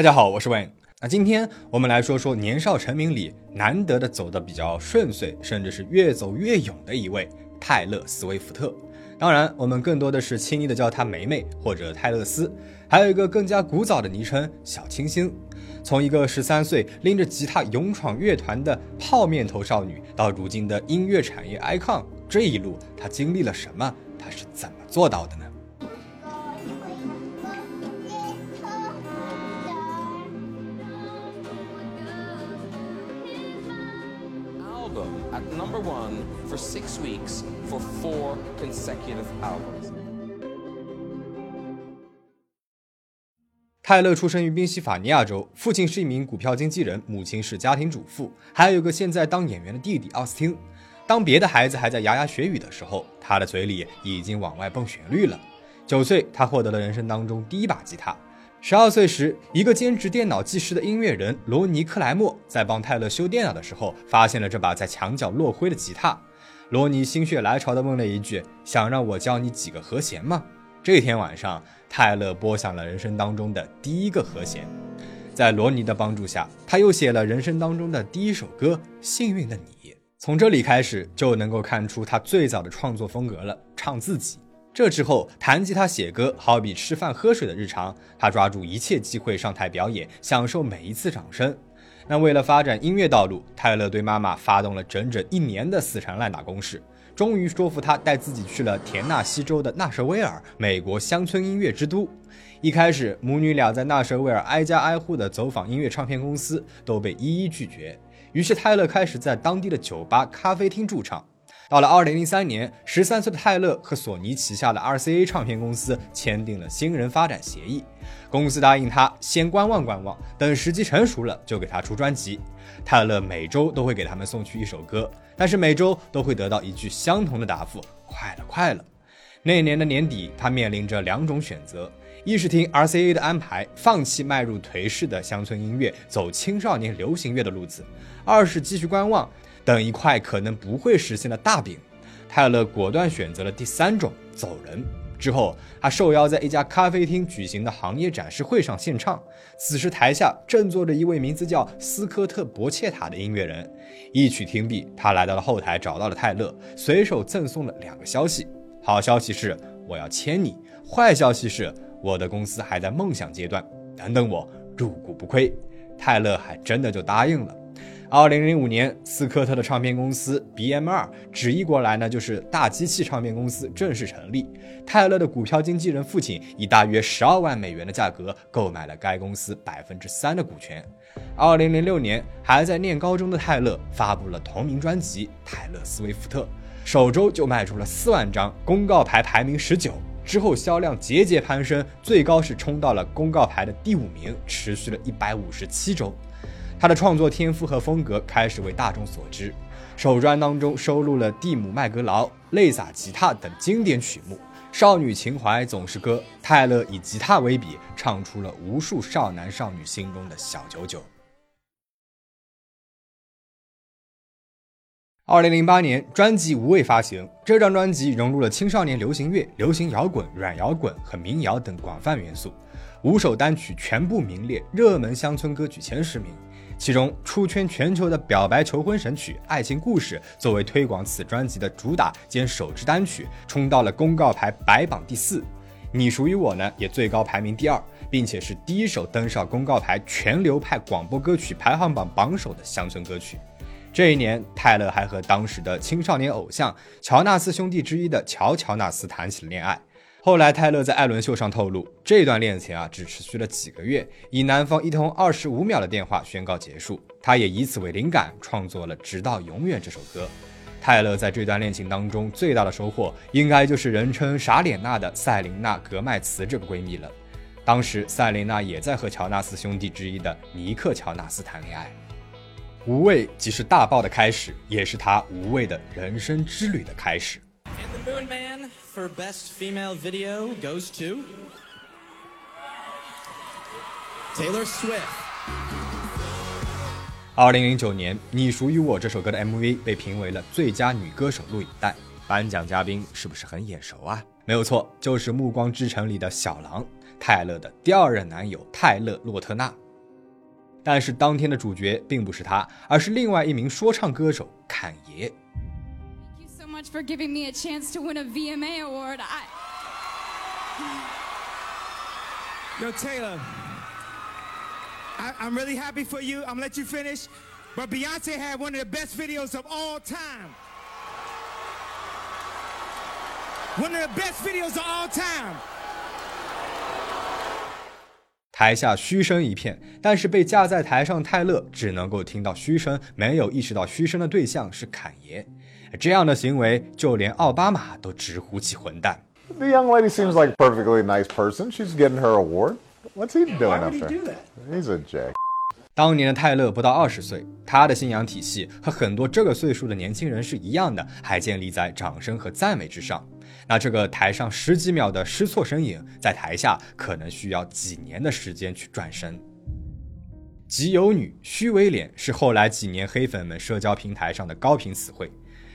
大家好，我是 Wayne。那今天我们来说说年少成名里难得的走的比较顺遂，甚至是越走越勇的一位泰勒·斯威夫特。当然，我们更多的是轻易的叫他梅梅或者泰勒斯，还有一个更加古早的昵称小清新。从一个十三岁拎着吉他勇闯乐团的泡面头少女，到如今的音乐产业 icon，这一路她经历了什么？她是怎么做到的呢？number one for six weeks for four consecutive albums. 泰勒出生于宾夕法尼亚州，父亲是一名股票经纪人，母亲是家庭主妇，还有一个现在当演员的弟弟奥斯汀。当别的孩子还在牙牙学语的时候，他的嘴里已经往外蹦旋律了。九岁，他获得了人生当中第一把吉他。十二岁时，一个兼职电脑技师的音乐人罗尼·克莱默在帮泰勒修电脑的时候，发现了这把在墙角落灰的吉他。罗尼心血来潮地问了一句：“想让我教你几个和弦吗？”这天晚上，泰勒拨响了人生当中的第一个和弦。在罗尼的帮助下，他又写了人生当中的第一首歌《幸运的你》。从这里开始，就能够看出他最早的创作风格了，唱自己。这之后，弹吉他写歌好比吃饭喝水的日常，他抓住一切机会上台表演，享受每一次掌声。那为了发展音乐道路，泰勒对妈妈发动了整整一年的死缠烂打攻势，终于说服她带自己去了田纳西州的纳什维尔，美国乡村音乐之都。一开始，母女俩在纳什维尔挨家挨户的走访音乐唱片公司，都被一一拒绝。于是，泰勒开始在当地的酒吧、咖啡厅驻唱。到了二零零三年，十三岁的泰勒和索尼旗下的 RCA 唱片公司签订了新人发展协议。公司答应他先观望观望，等时机成熟了就给他出专辑。泰勒每周都会给他们送去一首歌，但是每周都会得到一句相同的答复：快了，快了。那年的年底，他面临着两种选择：一是听 RCA 的安排，放弃迈入颓势的乡村音乐，走青少年流行乐的路子；二是继续观望。等一块可能不会实现的大饼，泰勒果断选择了第三种，走人。之后，他受邀在一家咖啡厅举行的行业展示会上献唱。此时，台下正坐着一位名字叫斯科特·伯切塔的音乐人。一曲听毕，他来到了后台，找到了泰勒，随手赠送了两个消息：好消息是我要签你；坏消息是我的公司还在梦想阶段，等等我入股不亏。泰勒还真的就答应了。二零零五年，斯科特的唱片公司 BMR 直译过来呢，就是大机器唱片公司正式成立。泰勒的股票经纪人父亲以大约十二万美元的价格购买了该公司百分之三的股权。二零零六年，还在念高中的泰勒发布了同名专辑《泰勒·斯威夫特》，首周就卖出了四万张，公告牌排名十九。之后销量节节攀升，最高是冲到了公告牌的第五名，持续了一百五十七周。他的创作天赋和风格开始为大众所知，首专当中收录了《蒂姆·麦格劳》《泪洒吉他》等经典曲目。少女情怀总是歌，泰勒以吉他为笔，唱出了无数少男少女心中的小九九。二零零八年，专辑《无畏》发行，这张专辑融入了青少年流行乐、流行摇滚、软摇滚和民谣等广泛元素，五首单曲全部名列热门乡村歌曲前十名。其中出圈全球的表白求婚神曲《爱情故事》作为推广此专辑的主打兼首支单曲，冲到了公告牌白榜第四。你属于我呢，也最高排名第二，并且是第一首登上公告牌全流派广播歌曲排行榜榜首的乡村歌曲。这一年，泰勒还和当时的青少年偶像乔纳斯兄弟之一的乔·乔纳斯谈起了恋爱。后来，泰勒在艾伦秀上透露，这段恋情啊只持续了几个月，以男方一通二十五秒的电话宣告结束。他也以此为灵感，创作了《直到永远》这首歌。泰勒在这段恋情当中最大的收获，应该就是人称“傻脸娜”的塞琳娜·格麦茨这个闺蜜了。当时，塞琳娜也在和乔纳斯兄弟之一的尼克·乔纳斯谈恋爱。无畏即是大爆的开始，也是他无畏的人生之旅的开始。For best female video goes to Taylor Swift。二零零九年，《你属于我》这首歌的 MV 被评为了最佳女歌手录影带。颁奖嘉宾是不是很眼熟啊？没有错，就是《暮光之城》里的小狼泰勒的第二任男友泰勒·洛特纳。但是当天的主角并不是他，而是另外一名说唱歌手侃爷。Thank you so much for giving me a chance to win a VMA award. I, Yo, Taylor, I, I'm really happy for you. I'm gonna let you finish. But Beyonce had one of the best videos of all time. One of the best videos of all time. 台下嘘声一片，但是被架在台上泰勒只能够听到嘘声，没有意识到嘘声的对象是侃爷。这样的行为，就连奥巴马都直呼其混蛋。The young lady seems like a perfectly nice person. She's getting her award. What's he doing up there? do that? He's a jack. 当年的泰勒不到二十岁，他的信仰体系和很多这个岁数的年轻人是一样的，还建立在掌声和赞美之上。那这个台上十几秒的失措身影，在台下可能需要几年的时间去转身。集邮女、虚伪脸是后来几年黑粉们社交平台上的高频词汇。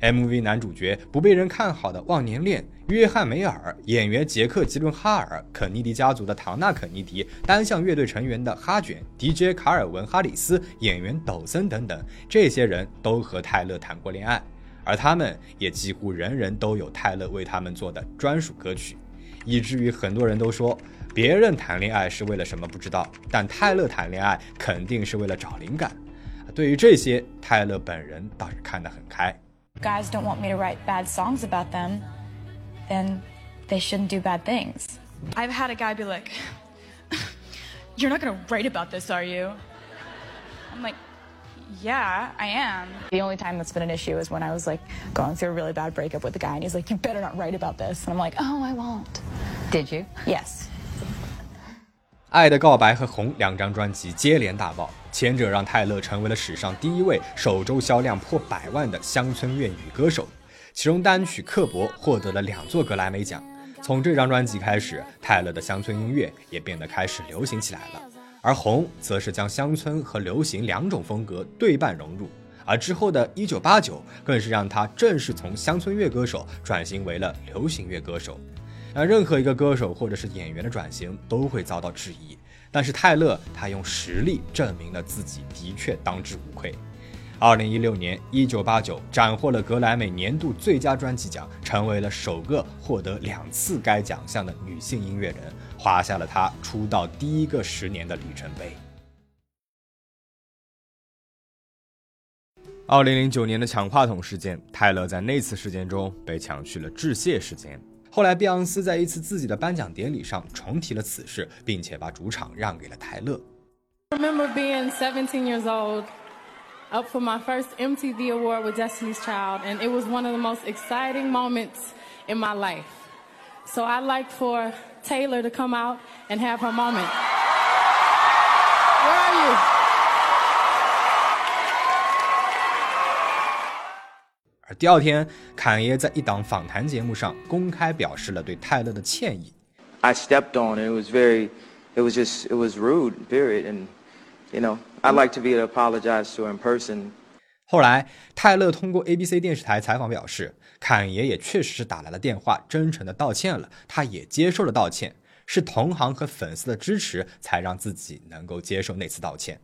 MV 男主角不被人看好的忘年恋，约翰梅尔，演员杰克吉伦哈尔，肯尼迪家族的唐纳肯尼迪，单项乐队成员的哈卷，DJ 卡尔文哈里斯，演员抖森等等，这些人都和泰勒谈过恋爱，而他们也几乎人人都有泰勒为他们做的专属歌曲，以至于很多人都说，别人谈恋爱是为了什么不知道，但泰勒谈恋爱肯定是为了找灵感。对于这些，泰勒本人倒是看得很开。Guys don't want me to write bad songs about them, then they shouldn't do bad things. I've had a guy be like, You're not gonna write about this, are you? I'm like, Yeah, I am. The only time that's been an issue is when I was like going through a really bad breakup with a guy, and he's like, "You better not write about this," and I'm like, "Oh, I won't." Did you? Yes.《爱的告白》和《红》两张专辑接连大爆，前者让泰勒成为了史上第一位首周销量破百万的乡村粤语歌手，其中单曲《刻薄》获得了两座格莱美奖。从这张专辑开始，泰勒的乡村音乐也变得开始流行起来了，而《红》则是将乡村和流行两种风格对半融入。而之后的一九八九更是让他正式从乡村乐歌手转型为了流行乐歌手。那任何一个歌手或者是演员的转型都会遭到质疑，但是泰勒他用实力证明了自己的确当之无愧。二零一六年，一九八九斩获了格莱美年度最佳专辑奖，成为了首个获得两次该奖项的女性音乐人，画下了她出道第一个十年的里程碑。二零零九年的抢话筒事件，泰勒在那次事件中被抢去了致谢时间。后来，碧昂斯在一次自己的颁奖典礼上重提了此事，并且把主场让给了泰勒。 I remember being 17 years old, up for my first MTV award with Destiny's Child, and it was one of the most exciting moments in my life. So I'd like for Taylor to come out and have her moment. Where are you? 而第二天，侃爷在一档访谈节目上公开表示了对泰勒的歉意。I stepped on and it was very, it was just, it was rude, period. And, you know, I'd like to be able to apologize to her in person. 后来，泰勒通过 ABC 电视台采访表示，侃爷也确实是打来了电话，真诚的道歉了，他也接受了道歉，是同行和粉丝的支持才让自己能够接受那次道歉。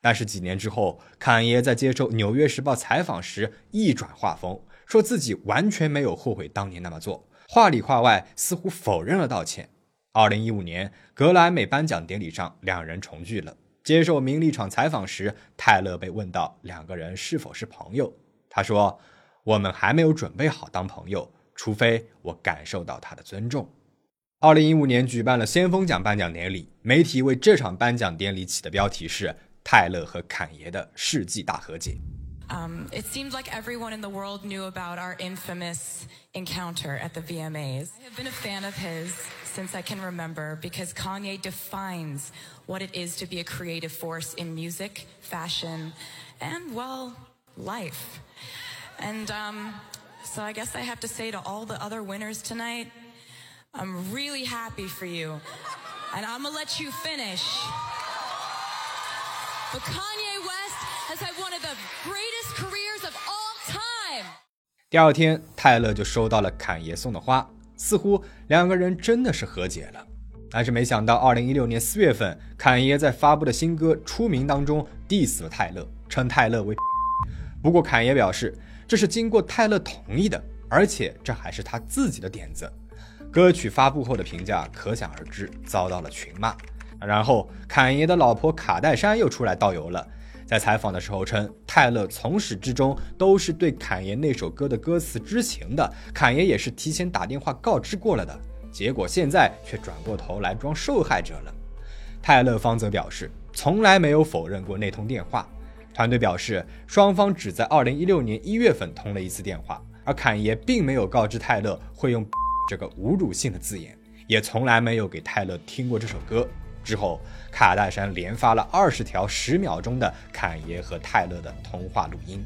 但是几年之后，侃爷在接受《纽约时报》采访时一转画风，说自己完全没有后悔当年那么做，话里话外似乎否认了道歉。二零一五年格莱美颁奖典礼上，两人重聚了。接受名利场采访时，泰勒被问到两个人是否是朋友，他说：“我们还没有准备好当朋友，除非我感受到他的尊重。”二零一五年举办了先锋奖颁奖典礼，媒体为这场颁奖典礼起的标题是“泰勒和侃爷的世纪大和解”。 Um, it seemed like everyone in the world knew about our infamous encounter at the VMAs. I have been a fan of his since I can remember because Kanye defines what it is to be a creative force in music, fashion, and, well, life. And um, so I guess I have to say to all the other winners tonight, I'm really happy for you. And I'm gonna let you finish. But Kanye West has had one of the greatest careers of all time. 第二天，泰勒就收到了侃爷送的花，似乎两个人真的是和解了。但是没想到，二零一六年四月份，侃爷在发布的新歌《出名》当中 diss 了泰勒，称泰勒为。不过侃爷表示，这是经过泰勒同意的，而且这还是他自己的点子。歌曲发布后的评价可想而知，遭到了群骂。然后坎爷的老婆卡戴珊又出来倒油了，在采访的时候称，泰勒从始至终都是对坎爷那首歌的歌词知情的，坎爷也是提前打电话告知过了的。结果现在却转过头来装受害者了。泰勒方则表示，从来没有否认过那通电话。团队表示，双方只在2016年1月份通了一次电话，而坎爷并没有告知泰勒会用 这个侮辱性的字眼，也从来没有给泰勒听过这首歌。之后，卡戴珊连发了二十条十秒钟的坎爷和泰勒的通话录音。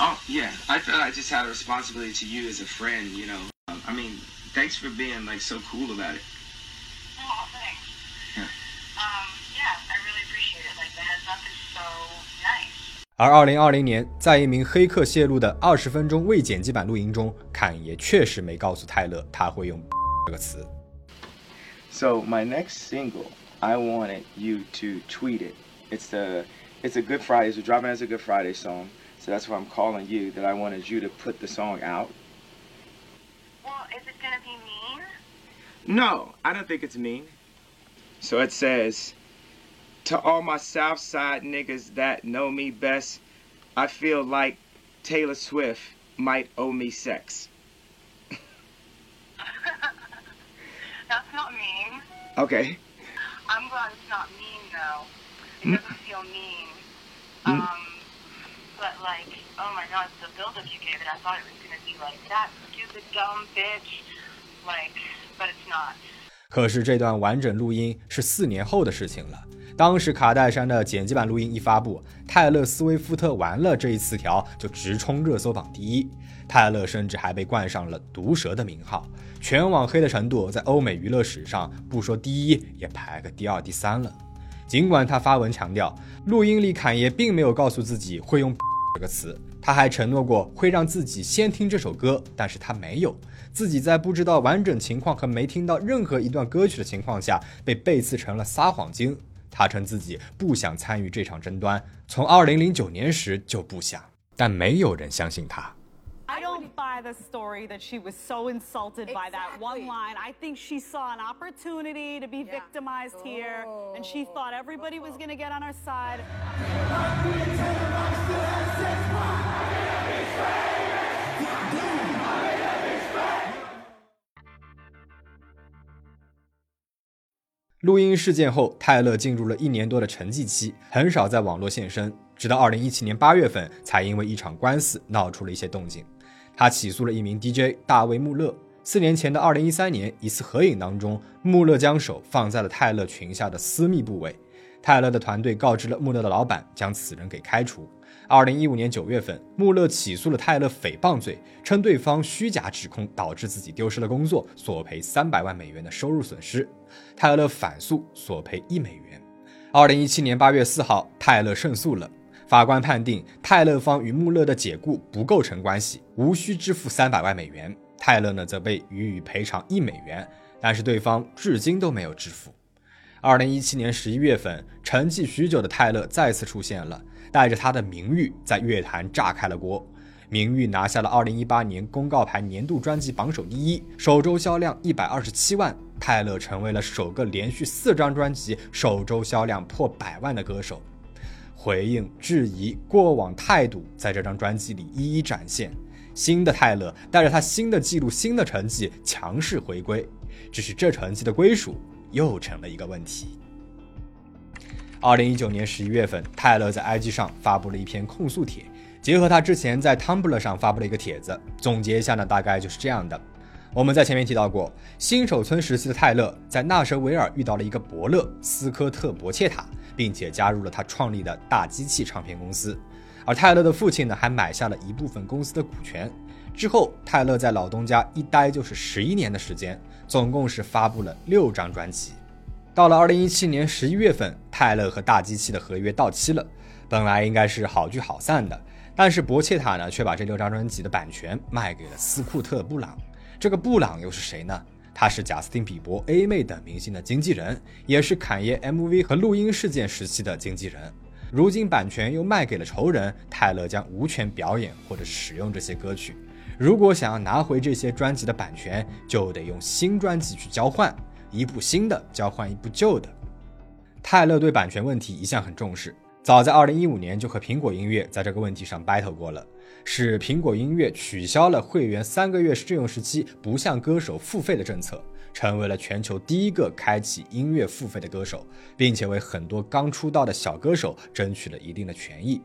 Oh, yeah. I felt I just had a responsibility to you as a friend, you know. Um, I mean, thanks for being, like, so cool about it. 而二零二零年，在一名黑客泄露的二十分钟未剪辑版录音中，坎爷确实没告诉泰勒他会用这个词。 So my next single, I wanted you to tweet it. It's the, it's a Good Friday. It's dropping as a Good Friday song. So that's why I'm calling you. That I wanted you to put the song out. Well, is it gonna be mean? No, I don't think it's mean. So it says, to all my South Side niggas that know me best, I feel like Taylor Swift might owe me sex. That's not mean. Okay. I'm glad it's not mean though. Mm. It doesn't feel mean. Um, but like, oh my god, the build-up you gave it, I thought it was gonna be like that stupid dumb bitch, like, but it's not. 可是这段完整录音是四年后的事情了。当时卡戴珊的剪辑版录音一发布，泰勒·斯威夫特完了这一词条就直冲热搜榜第一。泰勒甚至还被冠上了“毒舌”的名号，全网黑的程度在欧美娱乐史上不说第一，也排个第二、第三了。尽管他发文强调，录音里坎爷并没有告诉自己会用这个词，他还承诺过会让自己先听这首歌，但是他没有。自己在不知道完整情况和没听到任何一段歌曲的情况下，被背刺成了撒谎精。他称自己不想参与这场争端，从2009年时就不想，但没有人相信他。I don't buy the story that she was so insulted by that one line. I think she saw an opportunity to be victimized here, and she thought everybody was going to get on her side. 录音事件后，泰勒进入了一年多的沉寂期，很少在网络现身。直到2017年8月份，才因为一场官司闹出了一些动静。 他起诉了一名 DJ 大卫·穆勒。四年前的2013年，一次合影当中，穆勒将手放在了泰勒裙下的私密部位。泰勒的团队告知了穆勒的老板，将此人给开除。2015年9月份，穆勒起诉了泰勒诽谤罪，称对方虚假指控导致自己丢失了工作，索赔300万美元的收入损失。泰勒反诉，索赔一美元。2017年8月4号，泰勒胜诉了。法官判定泰勒方与穆勒的解雇不构成关系，无需支付三百万美元。泰勒呢则被予以赔偿一美元，但是对方至今都没有支付。二零一七年十一月份，沉寂许久的泰勒再次出现了，带着他的名誉在乐坛炸开了锅。名誉拿下了二零一八年公告牌年度专辑榜首第一，首周销量一百二十七万。泰勒成为了首个连续四张专辑首周销量破百万的歌手。回应、质疑、过往态度，在这张专辑里一一展现。新的泰勒带着他新的记录、新的成绩强势回归，只是这成绩的归属又成了一个问题。二零一九年十一月份，泰勒在 IG 上发布了一篇控诉帖，结合他之前在 Tumblr 上发布了一个帖子，总结一下呢，大概就是这样的。我们在前面提到过，新手村时期的泰勒在纳什维尔遇到了一个伯乐斯科特·伯切塔，并且加入了他创立的大机器唱片公司。而泰勒的父亲呢，还买下了一部分公司的股权。之后，泰勒在老东家一待就是十一年的时间，总共是发布了六张专辑。到了二零一七年十一月份，泰勒和大机器的合约到期了，本来应该是好聚好散的，但是博切塔呢，却把这六张专辑的版权卖给了斯库特·布朗。这个布朗又是谁呢？他是贾斯汀·比伯、A 妹等明星的经纪人，也是侃爷 MV 和录音事件时期的经纪人。如今版权又卖给了仇人，泰勒将无权表演或者使用这些歌曲。如果想要拿回这些专辑的版权，就得用新专辑去交换，一部新的交换一部旧的。泰勒对版权问题一向很重视，早在2015年就和苹果音乐在这个问题上 battle 过了，使苹果音乐取消了会员三个月试用时期不向歌手付费的政策，成为了全球第一个开启音乐付费的歌手，并且为很多刚出道的小歌手争取了一定的权益。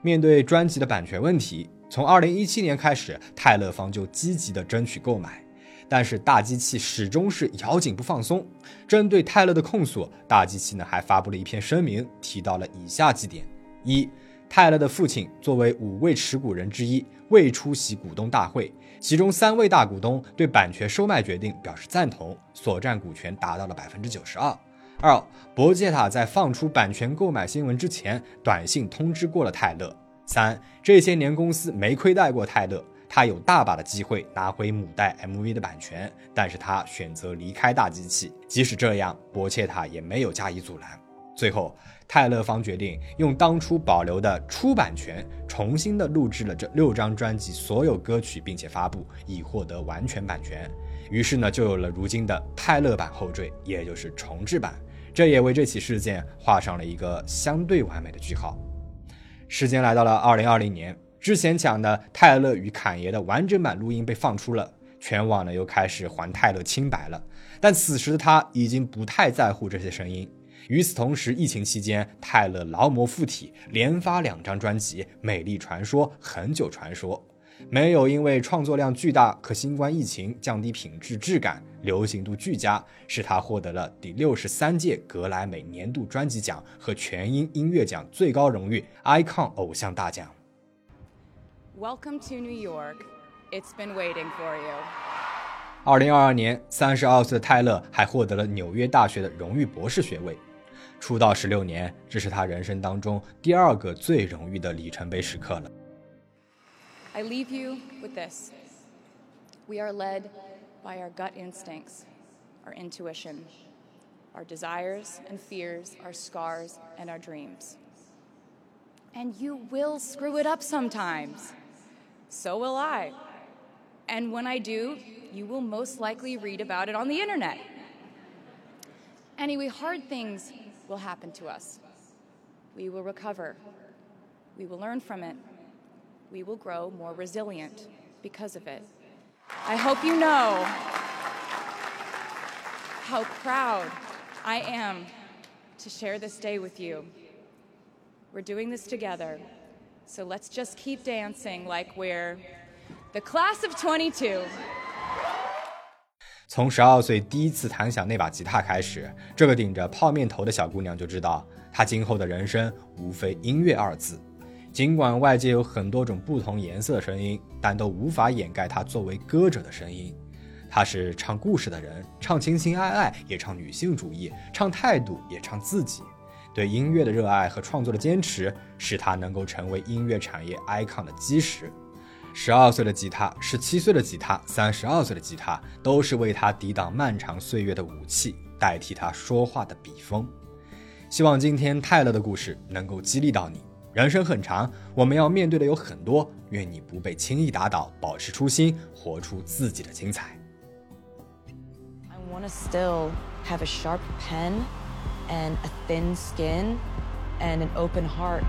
面对专辑的版权问题，从2017年开始，泰勒方就积极的争取购买，但是大机器始终是咬紧不放松。针对泰勒的控诉，大机器呢还发布了一篇声明，提到了以下几点：一、泰勒的父亲作为五位持股人之一，未出席股东大会，其中三位大股东对版权收卖决定表示赞同，所占股权达到了百分之九十二。二，博杰塔在放出版权购买新闻之前，短信通知过了泰勒。三，这些年公司没亏待过泰勒，他有大把的机会拿回母带 MV 的版权，但是他选择离开大机器。即使这样，博切塔也没有加以阻拦。最后，泰勒方决定用当初保留的出版权，重新的录制了这六张专辑所有歌曲，并且发布，以获得完全版权。于是呢，就有了如今的泰勒版后缀，也就是重制版。这也为这起事件画上了一个相对完美的句号。时间来到了二零二零年，之前讲的泰勒与侃爷的完整版录音被放出了，全网呢又开始还泰勒清白了。但此时的他已经不太在乎这些声音。与此同时，疫情期间，泰勒劳模附体，连发两张专辑《美丽传说》《很久传说》。没有因为创作量巨大和新冠疫情降低品质质感，流行度俱佳，使他获得了第六十三届格莱美年度专辑奖和全英音乐奖最高荣誉 Icon 偶像大奖。Welcome to New York. It's been waiting for you. 二零二二年，三十二岁的泰勒还获得了纽约大学的荣誉博士学位。出道十六年，这是他人生当中第二个最荣誉的里程碑时刻了。 I leave you with this. We are led by our gut instincts, our intuition, our desires and fears, our scars and our dreams. And you will screw it up sometimes. So will I. And when I do, you will most likely read about it on the internet. Anyway, hard things will happen to us. We will recover. We will learn from it we will grow more resilient because of it. I hope you know how proud I am to share this day with you. We're doing this together, so let's just keep dancing like we're the class of 22. 从十二岁第一次弹响那把吉他开始，这个顶着泡面头的小姑娘就知道，她今后的人生无非音乐二字。尽管外界有很多种不同颜色的声音，但都无法掩盖她作为歌者的声音。她是唱故事的人，唱情情爱爱，也唱女性主义，唱态度，也唱自己。对音乐的热爱和创作的坚持，使他能够成为音乐产业 icon 的基石。十二岁的吉他，十七岁的吉他，三十二岁的吉他，都是为他抵挡漫长岁月的武器，代替他说话的笔锋。希望今天泰勒的故事能够激励到你。人生很长，我们要面对的有很多。愿你不被轻易打倒，保持初心，活出自己的精彩。I want to still have a sharp pen and a thin skin and an open heart